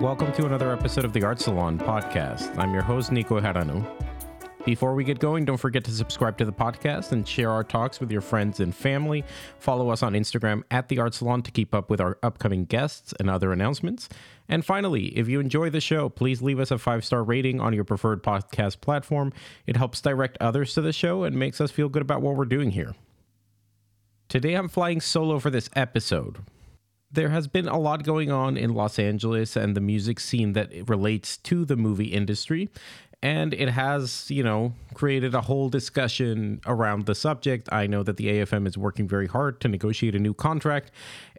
Welcome to another episode of the Arts Salon podcast. I'm your host, Nico Harano. Before we get going, don't forget to subscribe to the podcast and share our talks with your friends and family. Follow us on Instagram at the Arts Salon to keep up with our upcoming guests and other announcements. And finally, if you enjoy the show, please leave us a five star rating on your preferred podcast platform. It helps direct others to the show and makes us feel good about what we're doing here. Today, I'm flying solo for this episode. There has been a lot going on in Los Angeles and the music scene that relates to the movie industry. And it has, you know, created a whole discussion around the subject. I know that the AFM is working very hard to negotiate a new contract.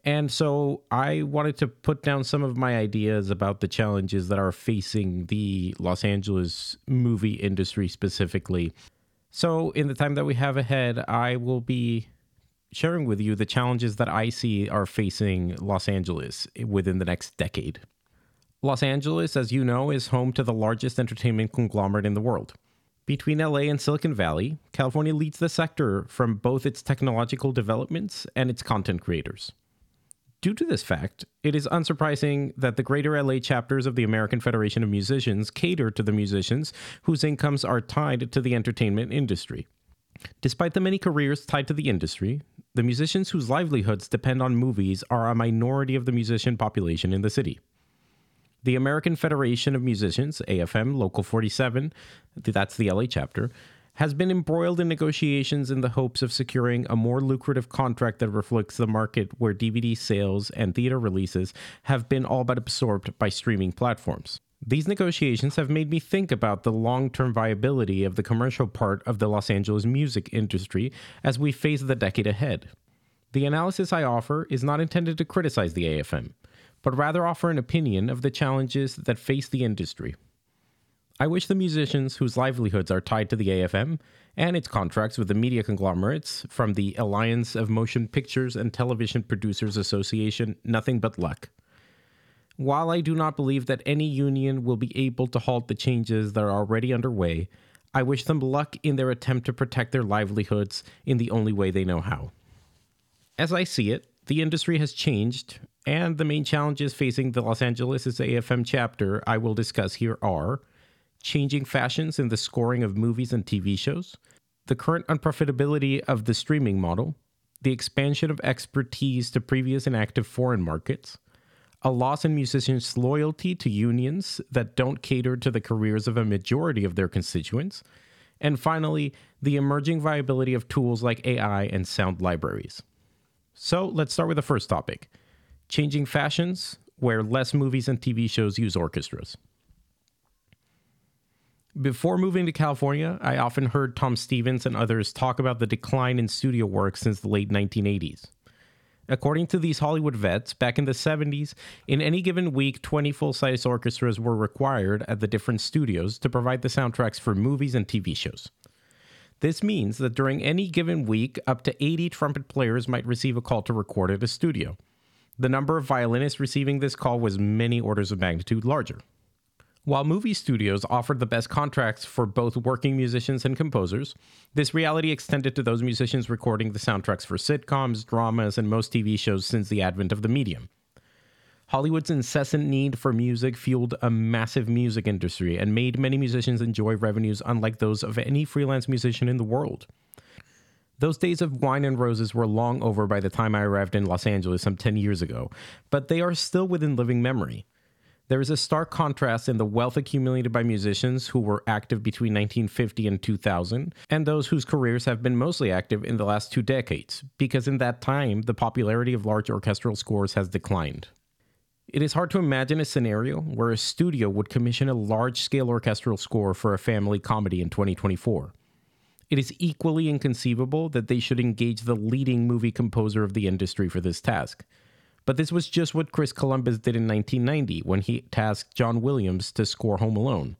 And so I wanted to put down some of my ideas about the challenges that are facing the Los Angeles movie industry specifically. So, in the time that we have ahead, I will be sharing with you the challenges that I see are facing Los Angeles within the next decade. Los Angeles, as you know, is home to the largest entertainment conglomerate in the world. Between LA and Silicon Valley, California leads the sector from both its technological developments and its content creators. Due to this fact, it is unsurprising that the greater LA chapters of the American Federation of Musicians cater to the musicians whose incomes are tied to the entertainment industry. Despite the many careers tied to the industry, the musicians whose livelihoods depend on movies are a minority of the musician population in the city. The American Federation of Musicians, AFM Local 47, that's the LA chapter, has been embroiled in negotiations in the hopes of securing a more lucrative contract that reflects the market where DVD sales and theater releases have been all but absorbed by streaming platforms. These negotiations have made me think about the long term viability of the commercial part of the Los Angeles music industry as we face the decade ahead. The analysis I offer is not intended to criticize the AFM but rather offer an opinion of the challenges that face the industry. I wish the musicians whose livelihoods are tied to the AFM and its contracts with the media conglomerates from the Alliance of Motion Pictures and Television Producers Association nothing but luck. While I do not believe that any union will be able to halt the changes that are already underway, I wish them luck in their attempt to protect their livelihoods in the only way they know how. As I see it, the industry has changed, and the main challenges facing the Los Angeles AFM chapter I will discuss here are changing fashions in the scoring of movies and TV shows, the current unprofitability of the streaming model, the expansion of expertise to previous and active foreign markets, a loss in musicians' loyalty to unions that don't cater to the careers of a majority of their constituents, and finally, the emerging viability of tools like AI and sound libraries. So let's start with the first topic changing fashions where less movies and TV shows use orchestras. Before moving to California, I often heard Tom Stevens and others talk about the decline in studio work since the late 1980s. According to these Hollywood vets, back in the 70s, in any given week, 20 full size orchestras were required at the different studios to provide the soundtracks for movies and TV shows. This means that during any given week, up to 80 trumpet players might receive a call to record at a studio. The number of violinists receiving this call was many orders of magnitude larger. While movie studios offered the best contracts for both working musicians and composers, this reality extended to those musicians recording the soundtracks for sitcoms, dramas, and most TV shows since the advent of the medium. Hollywood's incessant need for music fueled a massive music industry and made many musicians enjoy revenues unlike those of any freelance musician in the world. Those days of wine and roses were long over by the time I arrived in Los Angeles some 10 years ago, but they are still within living memory. There is a stark contrast in the wealth accumulated by musicians who were active between 1950 and 2000, and those whose careers have been mostly active in the last two decades, because in that time, the popularity of large orchestral scores has declined. It is hard to imagine a scenario where a studio would commission a large scale orchestral score for a family comedy in 2024 it is equally inconceivable that they should engage the leading movie composer of the industry for this task. But this was just what Chris Columbus did in 1990 when he tasked John Williams to score Home Alone.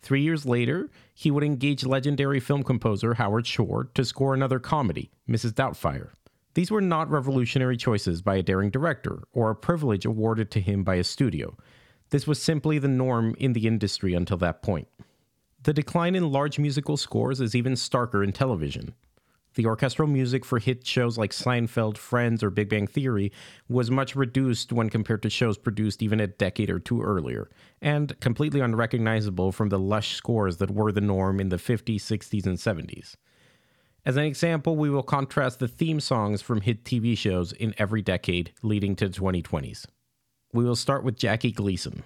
Three years later, he would engage legendary film composer Howard Shore to score another comedy, Mrs. Doubtfire. These were not revolutionary choices by a daring director or a privilege awarded to him by a studio. This was simply the norm in the industry until that point. The decline in large musical scores is even starker in television. The orchestral music for hit shows like Seinfeld, Friends, or Big Bang Theory was much reduced when compared to shows produced even a decade or two earlier, and completely unrecognizable from the lush scores that were the norm in the 50s, 60s, and 70s. As an example, we will contrast the theme songs from hit TV shows in every decade leading to the 2020s. We will start with Jackie Gleason.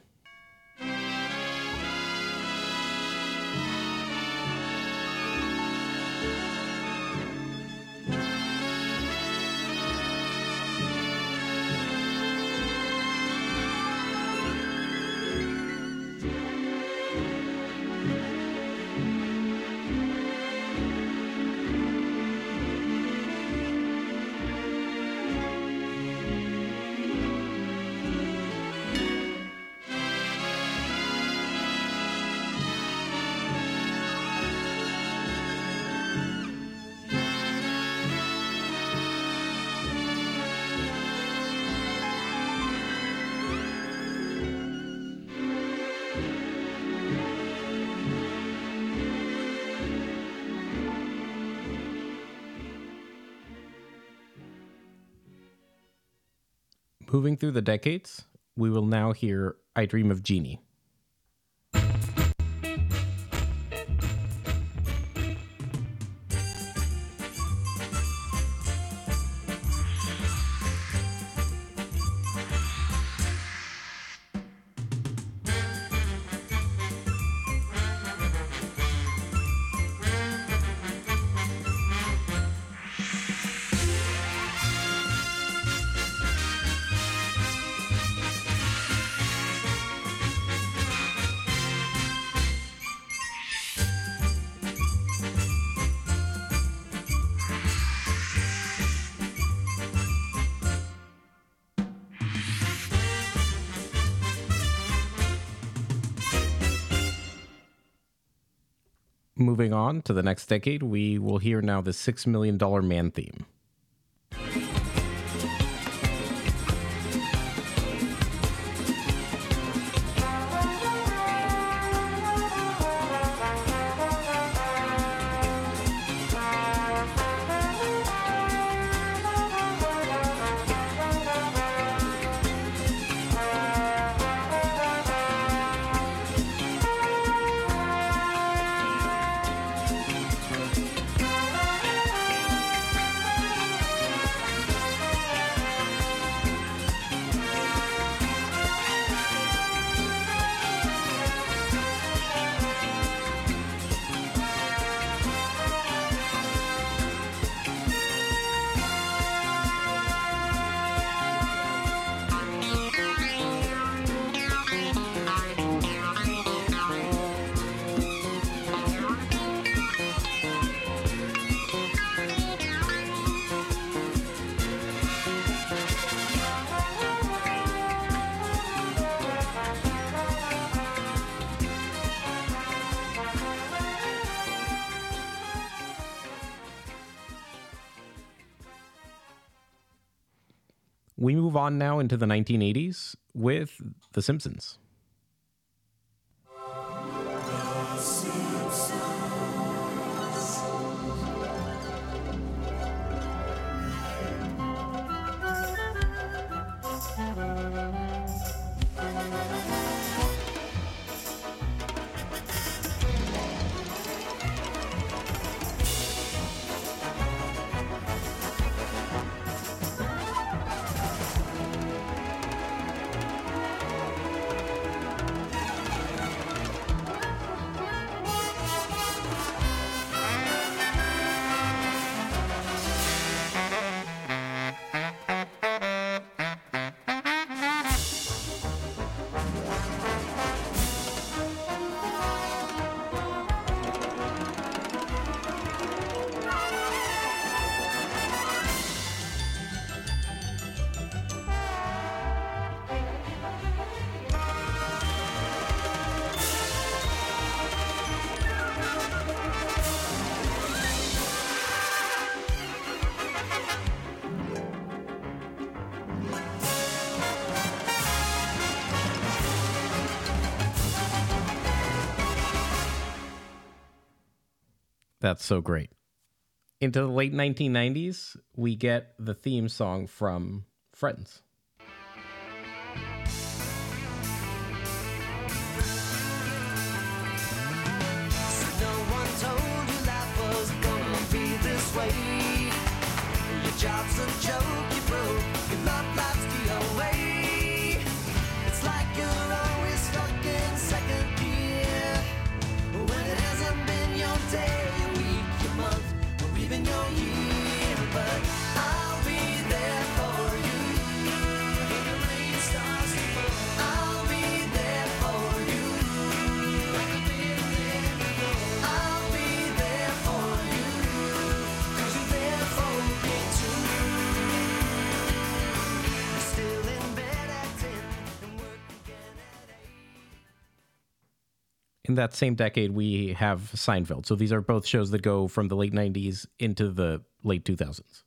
Through the decades, we will now hear I Dream of Jeannie. To the next decade, we will hear now the $6 Million Man theme. We move on now into the 1980s with The Simpsons. That's so great. Into the late 1990s, we get the theme song from Friends. In that same decade, we have Seinfeld. So these are both shows that go from the late 90s into the late 2000s.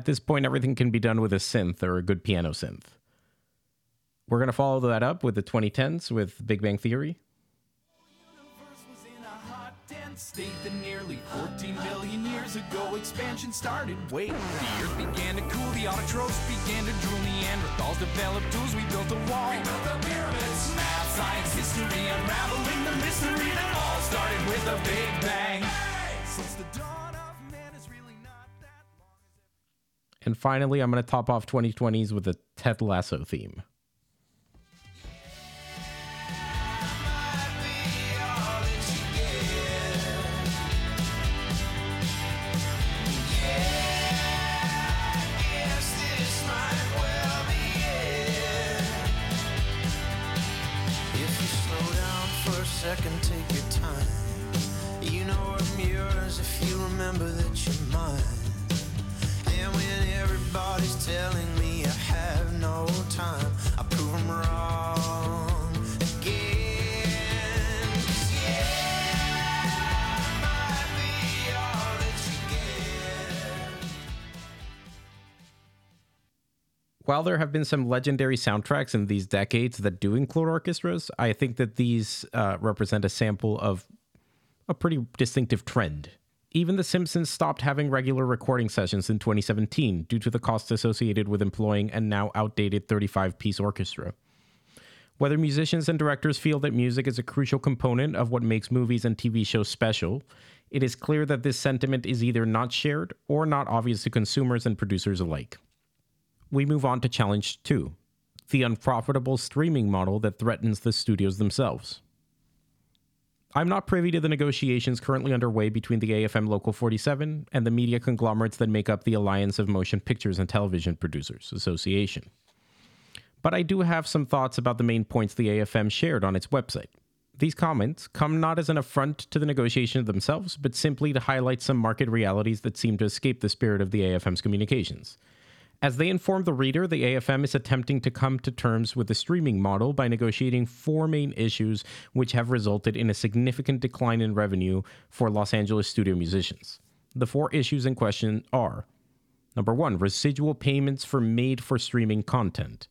At this point, everything can be done with a synth or a good piano synth. We're going to follow that up with the 2010s with Big Bang Theory. state that nearly 14 billion years ago expansion started. Wait, the earth began to cool, the autotrophs began to drool, Neanderthals developed tools, we built a wall. We built the pyramids. Math, science, history, unraveling the mystery that all started with a big bang. And finally, I'm going to top off 2020s with a Ted Lasso theme. Second, While there have been some legendary soundtracks in these decades that do include orchestras, I think that these uh, represent a sample of a pretty distinctive trend. Even The Simpsons stopped having regular recording sessions in 2017 due to the costs associated with employing a now outdated 35 piece orchestra. Whether musicians and directors feel that music is a crucial component of what makes movies and TV shows special, it is clear that this sentiment is either not shared or not obvious to consumers and producers alike we move on to challenge two the unprofitable streaming model that threatens the studios themselves. I'm not privy to the negotiations currently underway between the AFM Local 47 and the media conglomerates that make up the Alliance of Motion Pictures and Television Producers Association. But I do have some thoughts about the main points the AFM shared on its website. These comments come not as an affront to the negotiations themselves, but simply to highlight some market realities that seem to escape the spirit of the AFM's communications. As they inform the reader, the AFM is attempting to come to terms with the streaming model by negotiating four main issues, which have resulted in a significant decline in revenue for Los Angeles studio musicians. The four issues in question are number one, residual payments for made for streaming content,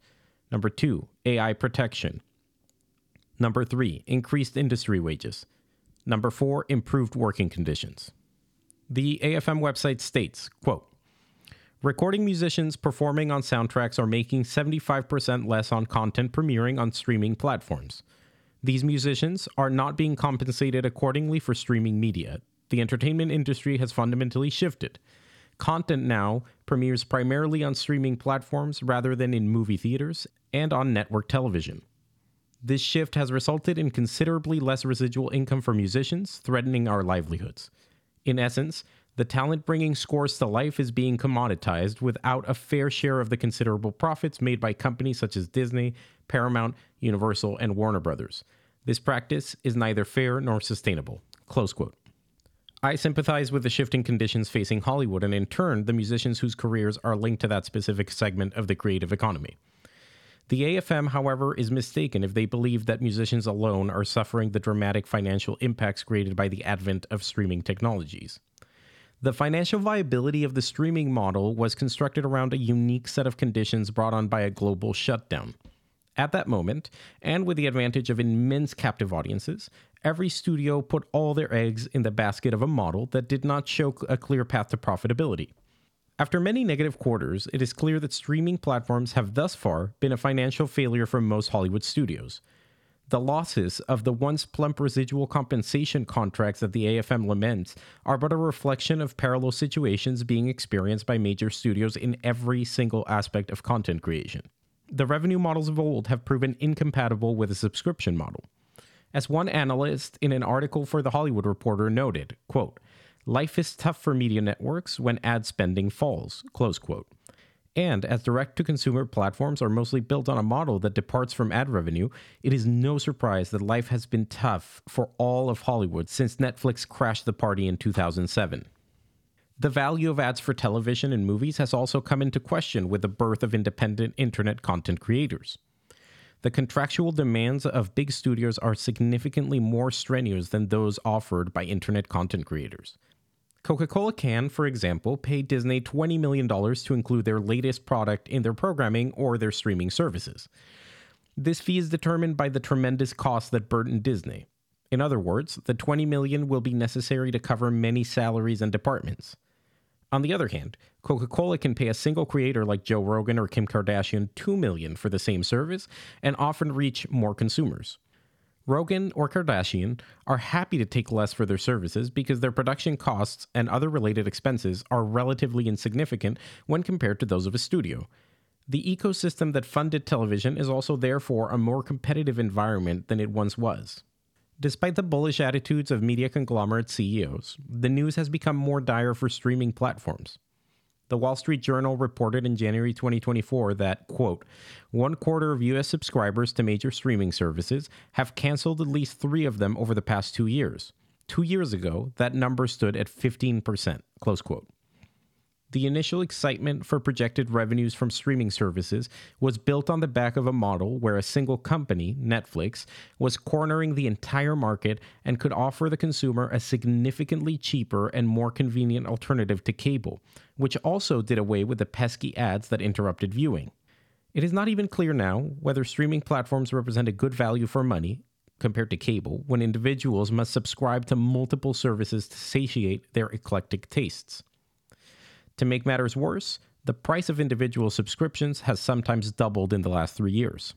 number two, AI protection, number three, increased industry wages, number four, improved working conditions. The AFM website states, quote, Recording musicians performing on soundtracks are making 75% less on content premiering on streaming platforms. These musicians are not being compensated accordingly for streaming media. The entertainment industry has fundamentally shifted. Content now premieres primarily on streaming platforms rather than in movie theaters and on network television. This shift has resulted in considerably less residual income for musicians, threatening our livelihoods. In essence, The talent bringing scores to life is being commoditized without a fair share of the considerable profits made by companies such as Disney, Paramount, Universal, and Warner Brothers. This practice is neither fair nor sustainable. Close quote. I sympathize with the shifting conditions facing Hollywood and, in turn, the musicians whose careers are linked to that specific segment of the creative economy. The AFM, however, is mistaken if they believe that musicians alone are suffering the dramatic financial impacts created by the advent of streaming technologies. The financial viability of the streaming model was constructed around a unique set of conditions brought on by a global shutdown. At that moment, and with the advantage of immense captive audiences, every studio put all their eggs in the basket of a model that did not show a clear path to profitability. After many negative quarters, it is clear that streaming platforms have thus far been a financial failure for most Hollywood studios. The losses of the once plump residual compensation contracts that the AFM laments are but a reflection of parallel situations being experienced by major studios in every single aspect of content creation. The revenue models of old have proven incompatible with a subscription model. As one analyst in an article for The Hollywood Reporter noted, quote, Life is tough for media networks when ad spending falls, close quote. And as direct to consumer platforms are mostly built on a model that departs from ad revenue, it is no surprise that life has been tough for all of Hollywood since Netflix crashed the party in 2007. The value of ads for television and movies has also come into question with the birth of independent internet content creators. The contractual demands of big studios are significantly more strenuous than those offered by internet content creators. Coca Cola can, for example, pay Disney $20 million to include their latest product in their programming or their streaming services. This fee is determined by the tremendous costs that burden Disney. In other words, the 20 million will be necessary to cover many salaries and departments. On the other hand, Coca-Cola can pay a single creator like Joe Rogan or Kim Kardashian 2 million for the same service and often reach more consumers. Rogan or Kardashian are happy to take less for their services because their production costs and other related expenses are relatively insignificant when compared to those of a studio. The ecosystem that funded television is also therefore a more competitive environment than it once was. Despite the bullish attitudes of media conglomerate CEOs, the news has become more dire for streaming platforms. The Wall Street Journal reported in January 2024 that, quote, one quarter of US subscribers to major streaming services have canceled at least three of them over the past two years. Two years ago, that number stood at 15%, close quote. The initial excitement for projected revenues from streaming services was built on the back of a model where a single company, Netflix, was cornering the entire market and could offer the consumer a significantly cheaper and more convenient alternative to cable, which also did away with the pesky ads that interrupted viewing. It is not even clear now whether streaming platforms represent a good value for money compared to cable when individuals must subscribe to multiple services to satiate their eclectic tastes. To make matters worse, the price of individual subscriptions has sometimes doubled in the last three years.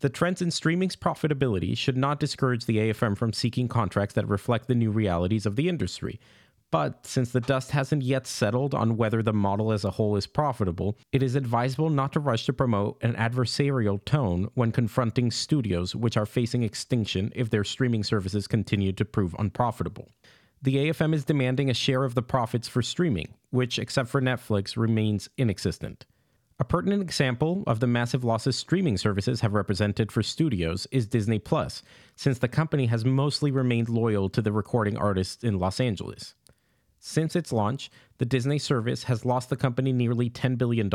The trends in streaming's profitability should not discourage the AFM from seeking contracts that reflect the new realities of the industry. But since the dust hasn't yet settled on whether the model as a whole is profitable, it is advisable not to rush to promote an adversarial tone when confronting studios which are facing extinction if their streaming services continue to prove unprofitable the AFM is demanding a share of the profits for streaming, which, except for Netflix, remains inexistent. A pertinent example of the massive losses streaming services have represented for studios is Disney Plus, since the company has mostly remained loyal to the recording artists in Los Angeles. Since its launch, the Disney service has lost the company nearly $10 billion,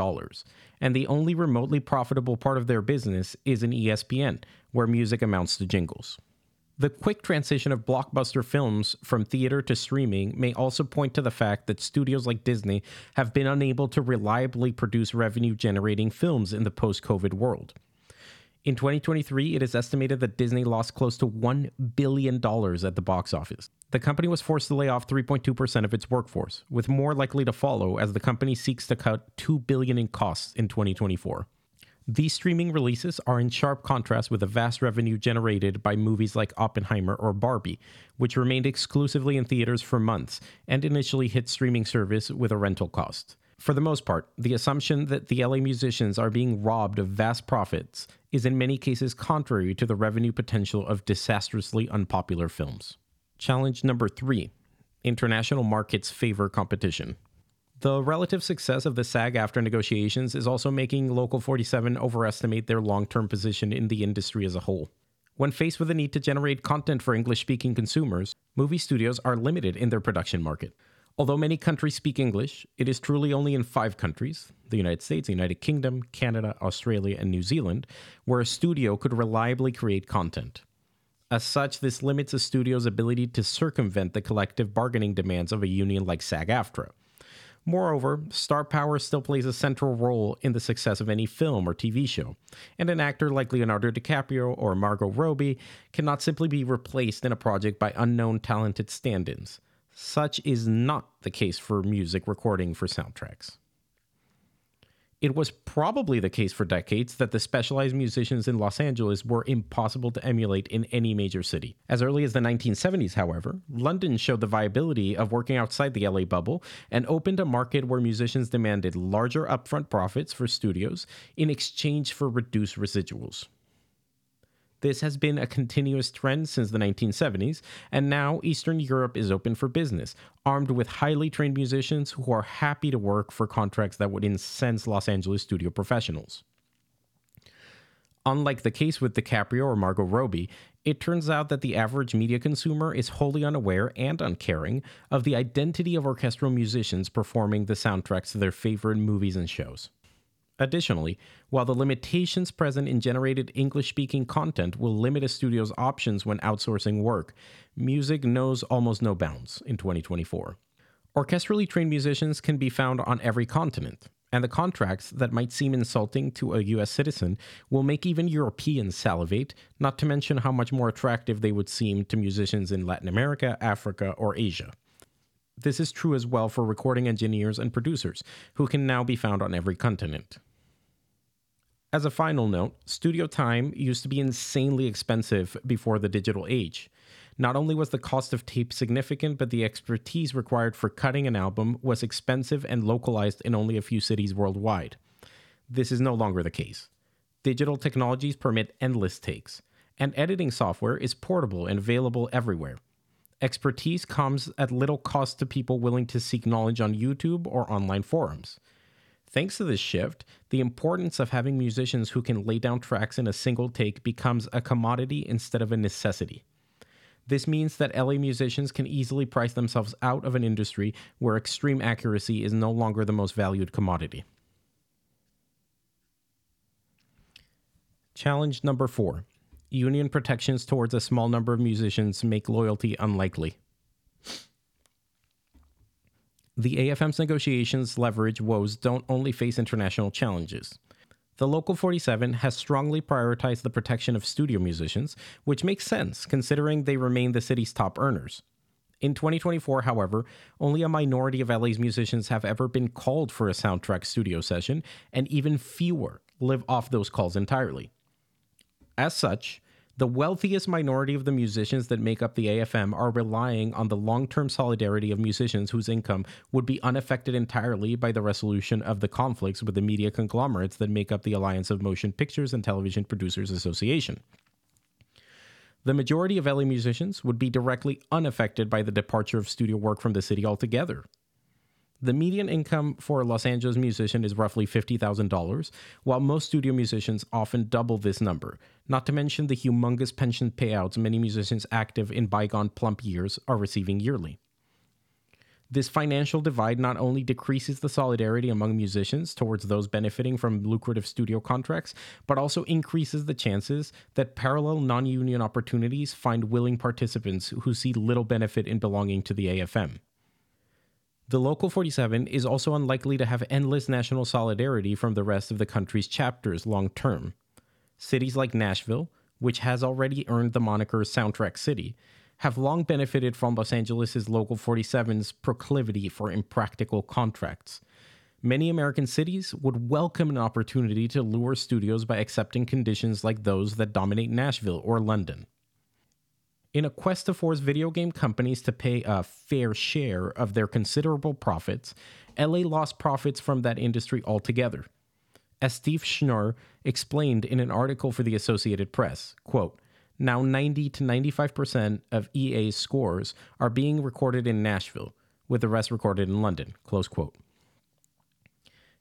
and the only remotely profitable part of their business is in ESPN, where music amounts to jingles. The quick transition of blockbuster films from theater to streaming may also point to the fact that studios like Disney have been unable to reliably produce revenue generating films in the post COVID world. In 2023, it is estimated that Disney lost close to $1 billion at the box office. The company was forced to lay off 3.2% of its workforce, with more likely to follow as the company seeks to cut 2 billion in costs in 2024. These streaming releases are in sharp contrast with the vast revenue generated by movies like Oppenheimer or Barbie, which remained exclusively in theaters for months and initially hit streaming service with a rental cost. For the most part, the assumption that the LA musicians are being robbed of vast profits is in many cases contrary to the revenue potential of disastrously unpopular films. Challenge number three International markets favor competition. The relative success of the SAG AFTRA negotiations is also making Local 47 overestimate their long term position in the industry as a whole. When faced with the need to generate content for English speaking consumers, movie studios are limited in their production market. Although many countries speak English, it is truly only in five countries the United States, the United Kingdom, Canada, Australia, and New Zealand where a studio could reliably create content. As such, this limits a studio's ability to circumvent the collective bargaining demands of a union like SAG AFTRA. Moreover, star power still plays a central role in the success of any film or TV show, and an actor like Leonardo DiCaprio or Margot Robbie cannot simply be replaced in a project by unknown talented stand ins. Such is not the case for music recording for soundtracks. It was probably the case for decades that the specialized musicians in Los Angeles were impossible to emulate in any major city. As early as the 1970s, however, London showed the viability of working outside the LA bubble and opened a market where musicians demanded larger upfront profits for studios in exchange for reduced residuals. This has been a continuous trend since the 1970s, and now Eastern Europe is open for business, armed with highly trained musicians who are happy to work for contracts that would incense Los Angeles studio professionals. Unlike the case with DiCaprio or Margot Robbie, it turns out that the average media consumer is wholly unaware and uncaring of the identity of orchestral musicians performing the soundtracks to their favorite movies and shows. Additionally, while the limitations present in generated English speaking content will limit a studio's options when outsourcing work, music knows almost no bounds in 2024. Orchestrally trained musicians can be found on every continent, and the contracts that might seem insulting to a US citizen will make even Europeans salivate, not to mention how much more attractive they would seem to musicians in Latin America, Africa, or Asia. This is true as well for recording engineers and producers, who can now be found on every continent. As a final note, studio time used to be insanely expensive before the digital age. Not only was the cost of tape significant, but the expertise required for cutting an album was expensive and localized in only a few cities worldwide. This is no longer the case. Digital technologies permit endless takes, and editing software is portable and available everywhere. Expertise comes at little cost to people willing to seek knowledge on YouTube or online forums. Thanks to this shift, the importance of having musicians who can lay down tracks in a single take becomes a commodity instead of a necessity. This means that LA musicians can easily price themselves out of an industry where extreme accuracy is no longer the most valued commodity. Challenge number four Union protections towards a small number of musicians make loyalty unlikely. The AFM's negotiations leverage woes don't only face international challenges. The Local 47 has strongly prioritized the protection of studio musicians, which makes sense considering they remain the city's top earners. In 2024, however, only a minority of LA's musicians have ever been called for a soundtrack studio session, and even fewer live off those calls entirely. As such, the wealthiest minority of the musicians that make up the AFM are relying on the long term solidarity of musicians whose income would be unaffected entirely by the resolution of the conflicts with the media conglomerates that make up the Alliance of Motion Pictures and Television Producers Association. The majority of LA musicians would be directly unaffected by the departure of studio work from the city altogether. The median income for a Los Angeles musician is roughly $50,000, while most studio musicians often double this number, not to mention the humongous pension payouts many musicians active in bygone plump years are receiving yearly. This financial divide not only decreases the solidarity among musicians towards those benefiting from lucrative studio contracts, but also increases the chances that parallel non union opportunities find willing participants who see little benefit in belonging to the AFM. The Local 47 is also unlikely to have endless national solidarity from the rest of the country's chapters long term. Cities like Nashville, which has already earned the moniker Soundtrack City, have long benefited from Los Angeles' Local 47's proclivity for impractical contracts. Many American cities would welcome an opportunity to lure studios by accepting conditions like those that dominate Nashville or London. In a quest to force video game companies to pay a fair share of their considerable profits, LA lost profits from that industry altogether. As Steve Schnur explained in an article for the Associated Press, quote, Now 90 to 95% of EA's scores are being recorded in Nashville, with the rest recorded in London. Close quote.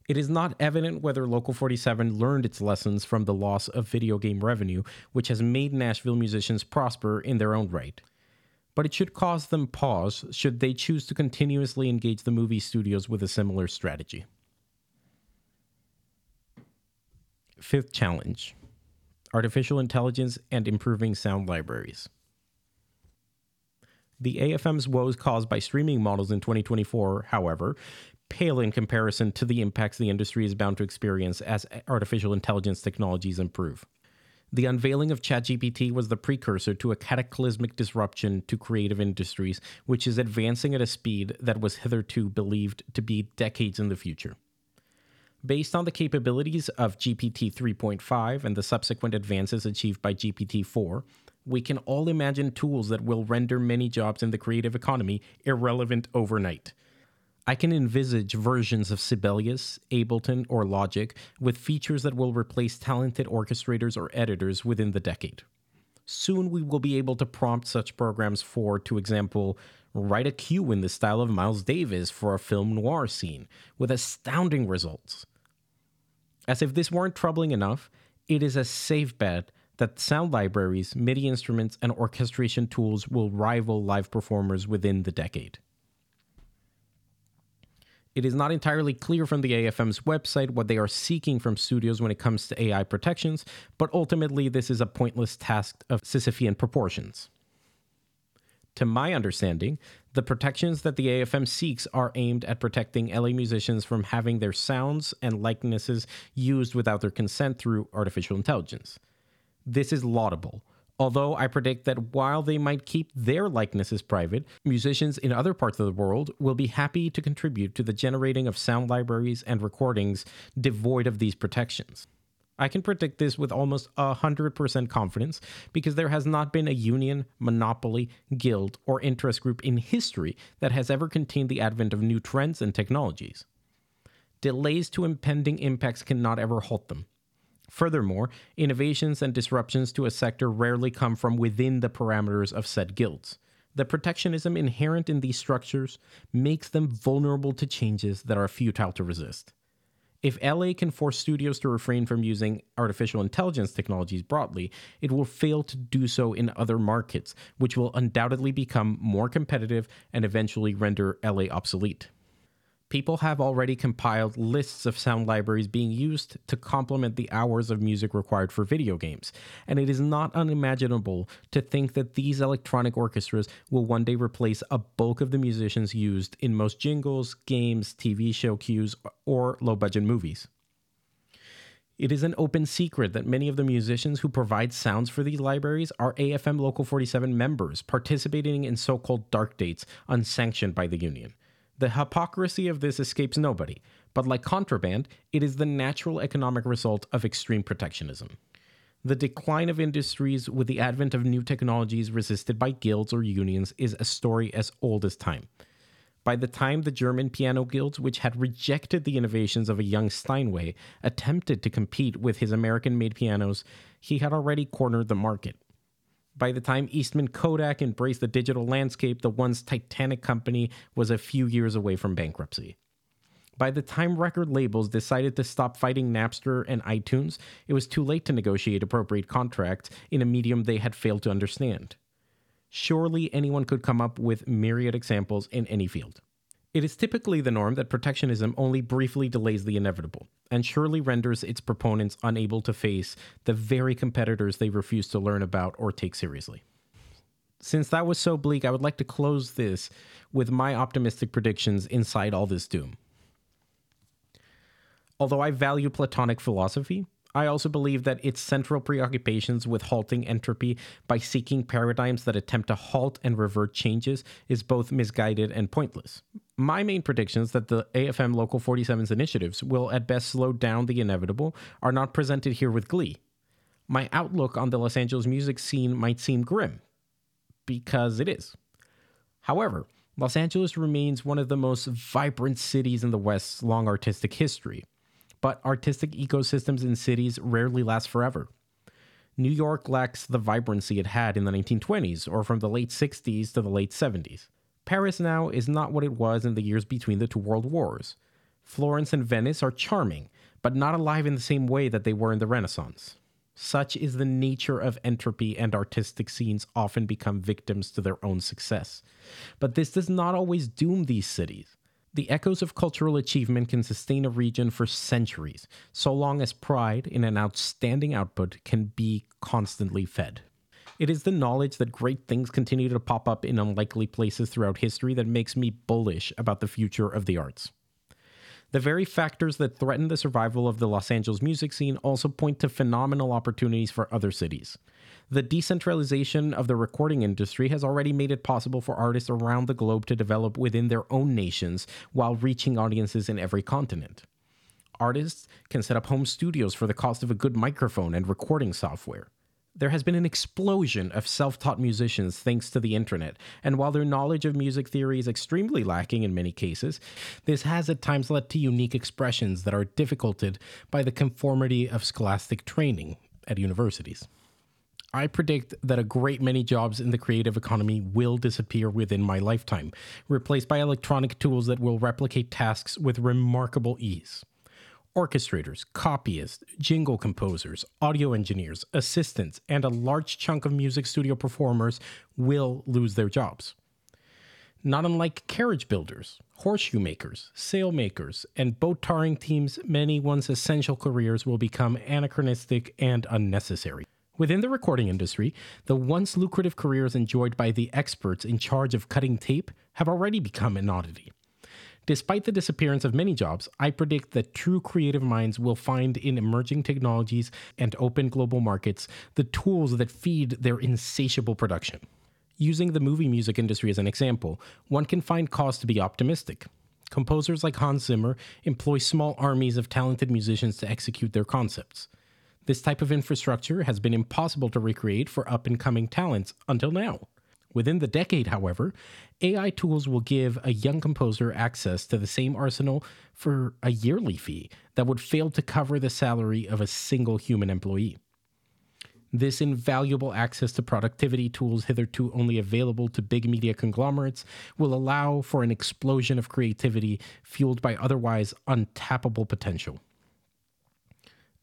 It is not evident whether Local 47 learned its lessons from the loss of video game revenue, which has made Nashville musicians prosper in their own right. But it should cause them pause should they choose to continuously engage the movie studios with a similar strategy. Fifth challenge artificial intelligence and improving sound libraries. The AFM's woes caused by streaming models in 2024, however, pale in comparison to the impacts the industry is bound to experience as artificial intelligence technologies improve. The unveiling of ChatGPT was the precursor to a cataclysmic disruption to creative industries, which is advancing at a speed that was hitherto believed to be decades in the future. Based on the capabilities of GPT 3.5 and the subsequent advances achieved by GPT 4, we can all imagine tools that will render many jobs in the creative economy irrelevant overnight. I can envisage versions of Sibelius, Ableton, or Logic with features that will replace talented orchestrators or editors within the decade. Soon we will be able to prompt such programs for, to example, write a cue in the style of Miles Davis for a film noir scene, with astounding results. As if this weren't troubling enough, it is a safe bet that sound libraries, MIDI instruments, and orchestration tools will rival live performers within the decade. It is not entirely clear from the AFM's website what they are seeking from studios when it comes to AI protections, but ultimately, this is a pointless task of Sisyphean proportions. To my understanding, the protections that the AFM seeks are aimed at protecting LA musicians from having their sounds and likenesses used without their consent through artificial intelligence. This is laudable. Although I predict that while they might keep their likenesses private, musicians in other parts of the world will be happy to contribute to the generating of sound libraries and recordings devoid of these protections. I can predict this with almost 100% confidence because there has not been a union, monopoly, guild, or interest group in history that has ever contained the advent of new trends and technologies. Delays to impending impacts cannot ever halt them. Furthermore, innovations and disruptions to a sector rarely come from within the parameters of said guilds. The protectionism inherent in these structures makes them vulnerable to changes that are futile to resist. If LA can force studios to refrain from using artificial intelligence technologies broadly, it will fail to do so in other markets, which will undoubtedly become more competitive and eventually render LA obsolete. People have already compiled lists of sound libraries being used to complement the hours of music required for video games, and it is not unimaginable to think that these electronic orchestras will one day replace a bulk of the musicians used in most jingles, games, TV show cues, or low budget movies. It is an open secret that many of the musicians who provide sounds for these libraries are AFM Local 47 members participating in so called dark dates unsanctioned by the union. The hypocrisy of this escapes nobody, but like contraband, it is the natural economic result of extreme protectionism. The decline of industries with the advent of new technologies resisted by guilds or unions is a story as old as time. By the time the German piano guilds, which had rejected the innovations of a young Steinway, attempted to compete with his American made pianos, he had already cornered the market. By the time Eastman Kodak embraced the digital landscape, the once titanic company was a few years away from bankruptcy. By the time record labels decided to stop fighting Napster and iTunes, it was too late to negotiate appropriate contracts in a medium they had failed to understand. Surely anyone could come up with myriad examples in any field. It is typically the norm that protectionism only briefly delays the inevitable, and surely renders its proponents unable to face the very competitors they refuse to learn about or take seriously. Since that was so bleak, I would like to close this with my optimistic predictions inside all this doom. Although I value Platonic philosophy, I also believe that its central preoccupations with halting entropy by seeking paradigms that attempt to halt and revert changes is both misguided and pointless. My main predictions that the AFM Local 47's initiatives will at best slow down the inevitable are not presented here with glee. My outlook on the Los Angeles music scene might seem grim, because it is. However, Los Angeles remains one of the most vibrant cities in the West's long artistic history but artistic ecosystems in cities rarely last forever. New York lacks the vibrancy it had in the 1920s or from the late 60s to the late 70s. Paris now is not what it was in the years between the two world wars. Florence and Venice are charming, but not alive in the same way that they were in the Renaissance. Such is the nature of entropy, and artistic scenes often become victims to their own success. But this does not always doom these cities. The echoes of cultural achievement can sustain a region for centuries, so long as pride in an outstanding output can be constantly fed. It is the knowledge that great things continue to pop up in unlikely places throughout history that makes me bullish about the future of the arts. The very factors that threaten the survival of the Los Angeles music scene also point to phenomenal opportunities for other cities. The decentralization of the recording industry has already made it possible for artists around the globe to develop within their own nations while reaching audiences in every continent. Artists can set up home studios for the cost of a good microphone and recording software. There has been an explosion of self taught musicians thanks to the internet, and while their knowledge of music theory is extremely lacking in many cases, this has at times led to unique expressions that are difficulted by the conformity of scholastic training at universities. I predict that a great many jobs in the creative economy will disappear within my lifetime, replaced by electronic tools that will replicate tasks with remarkable ease orchestrators, copyists, jingle composers, audio engineers, assistants, and a large chunk of music studio performers will lose their jobs. Not unlike carriage builders, horseshoe makers, sail makers, and boat tarring teams, many once essential careers will become anachronistic and unnecessary. Within the recording industry, the once lucrative careers enjoyed by the experts in charge of cutting tape have already become an oddity. Despite the disappearance of many jobs, I predict that true creative minds will find in emerging technologies and open global markets the tools that feed their insatiable production. Using the movie music industry as an example, one can find cause to be optimistic. Composers like Hans Zimmer employ small armies of talented musicians to execute their concepts. This type of infrastructure has been impossible to recreate for up and coming talents until now. Within the decade, however, AI tools will give a young composer access to the same arsenal for a yearly fee that would fail to cover the salary of a single human employee. This invaluable access to productivity tools hitherto only available to big media conglomerates will allow for an explosion of creativity fueled by otherwise untappable potential.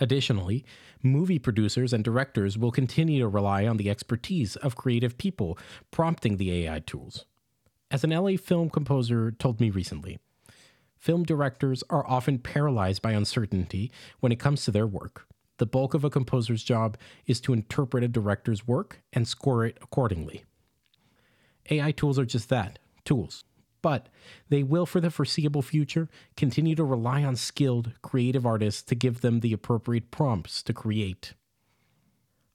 Additionally, movie producers and directors will continue to rely on the expertise of creative people prompting the AI tools. As an LA film composer told me recently, film directors are often paralyzed by uncertainty when it comes to their work. The bulk of a composer's job is to interpret a director's work and score it accordingly. AI tools are just that tools but they will, for the foreseeable future, continue to rely on skilled, creative artists to give them the appropriate prompts to create.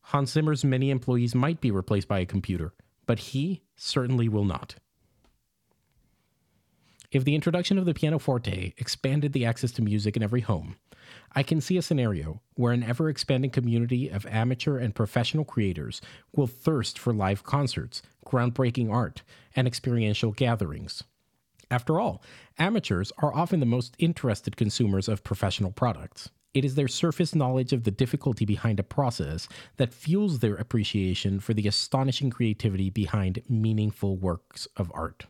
Hans Zimmer's many employees might be replaced by a computer, but he certainly will not. If the introduction of the pianoforte expanded the access to music in every home, I can see a scenario where an ever expanding community of amateur and professional creators will thirst for live concerts, groundbreaking art, and experiential gatherings. After all, amateurs are often the most interested consumers of professional products. It is their surface knowledge of the difficulty behind a process that fuels their appreciation for the astonishing creativity behind meaningful works of art.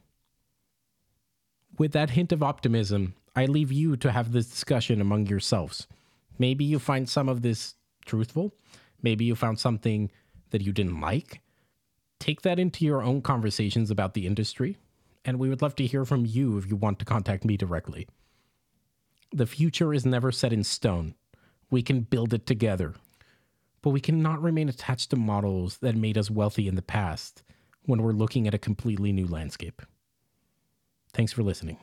With that hint of optimism, I leave you to have this discussion among yourselves. Maybe you find some of this truthful. Maybe you found something that you didn't like. Take that into your own conversations about the industry, and we would love to hear from you if you want to contact me directly. The future is never set in stone. We can build it together. But we cannot remain attached to models that made us wealthy in the past when we're looking at a completely new landscape. Thanks for listening.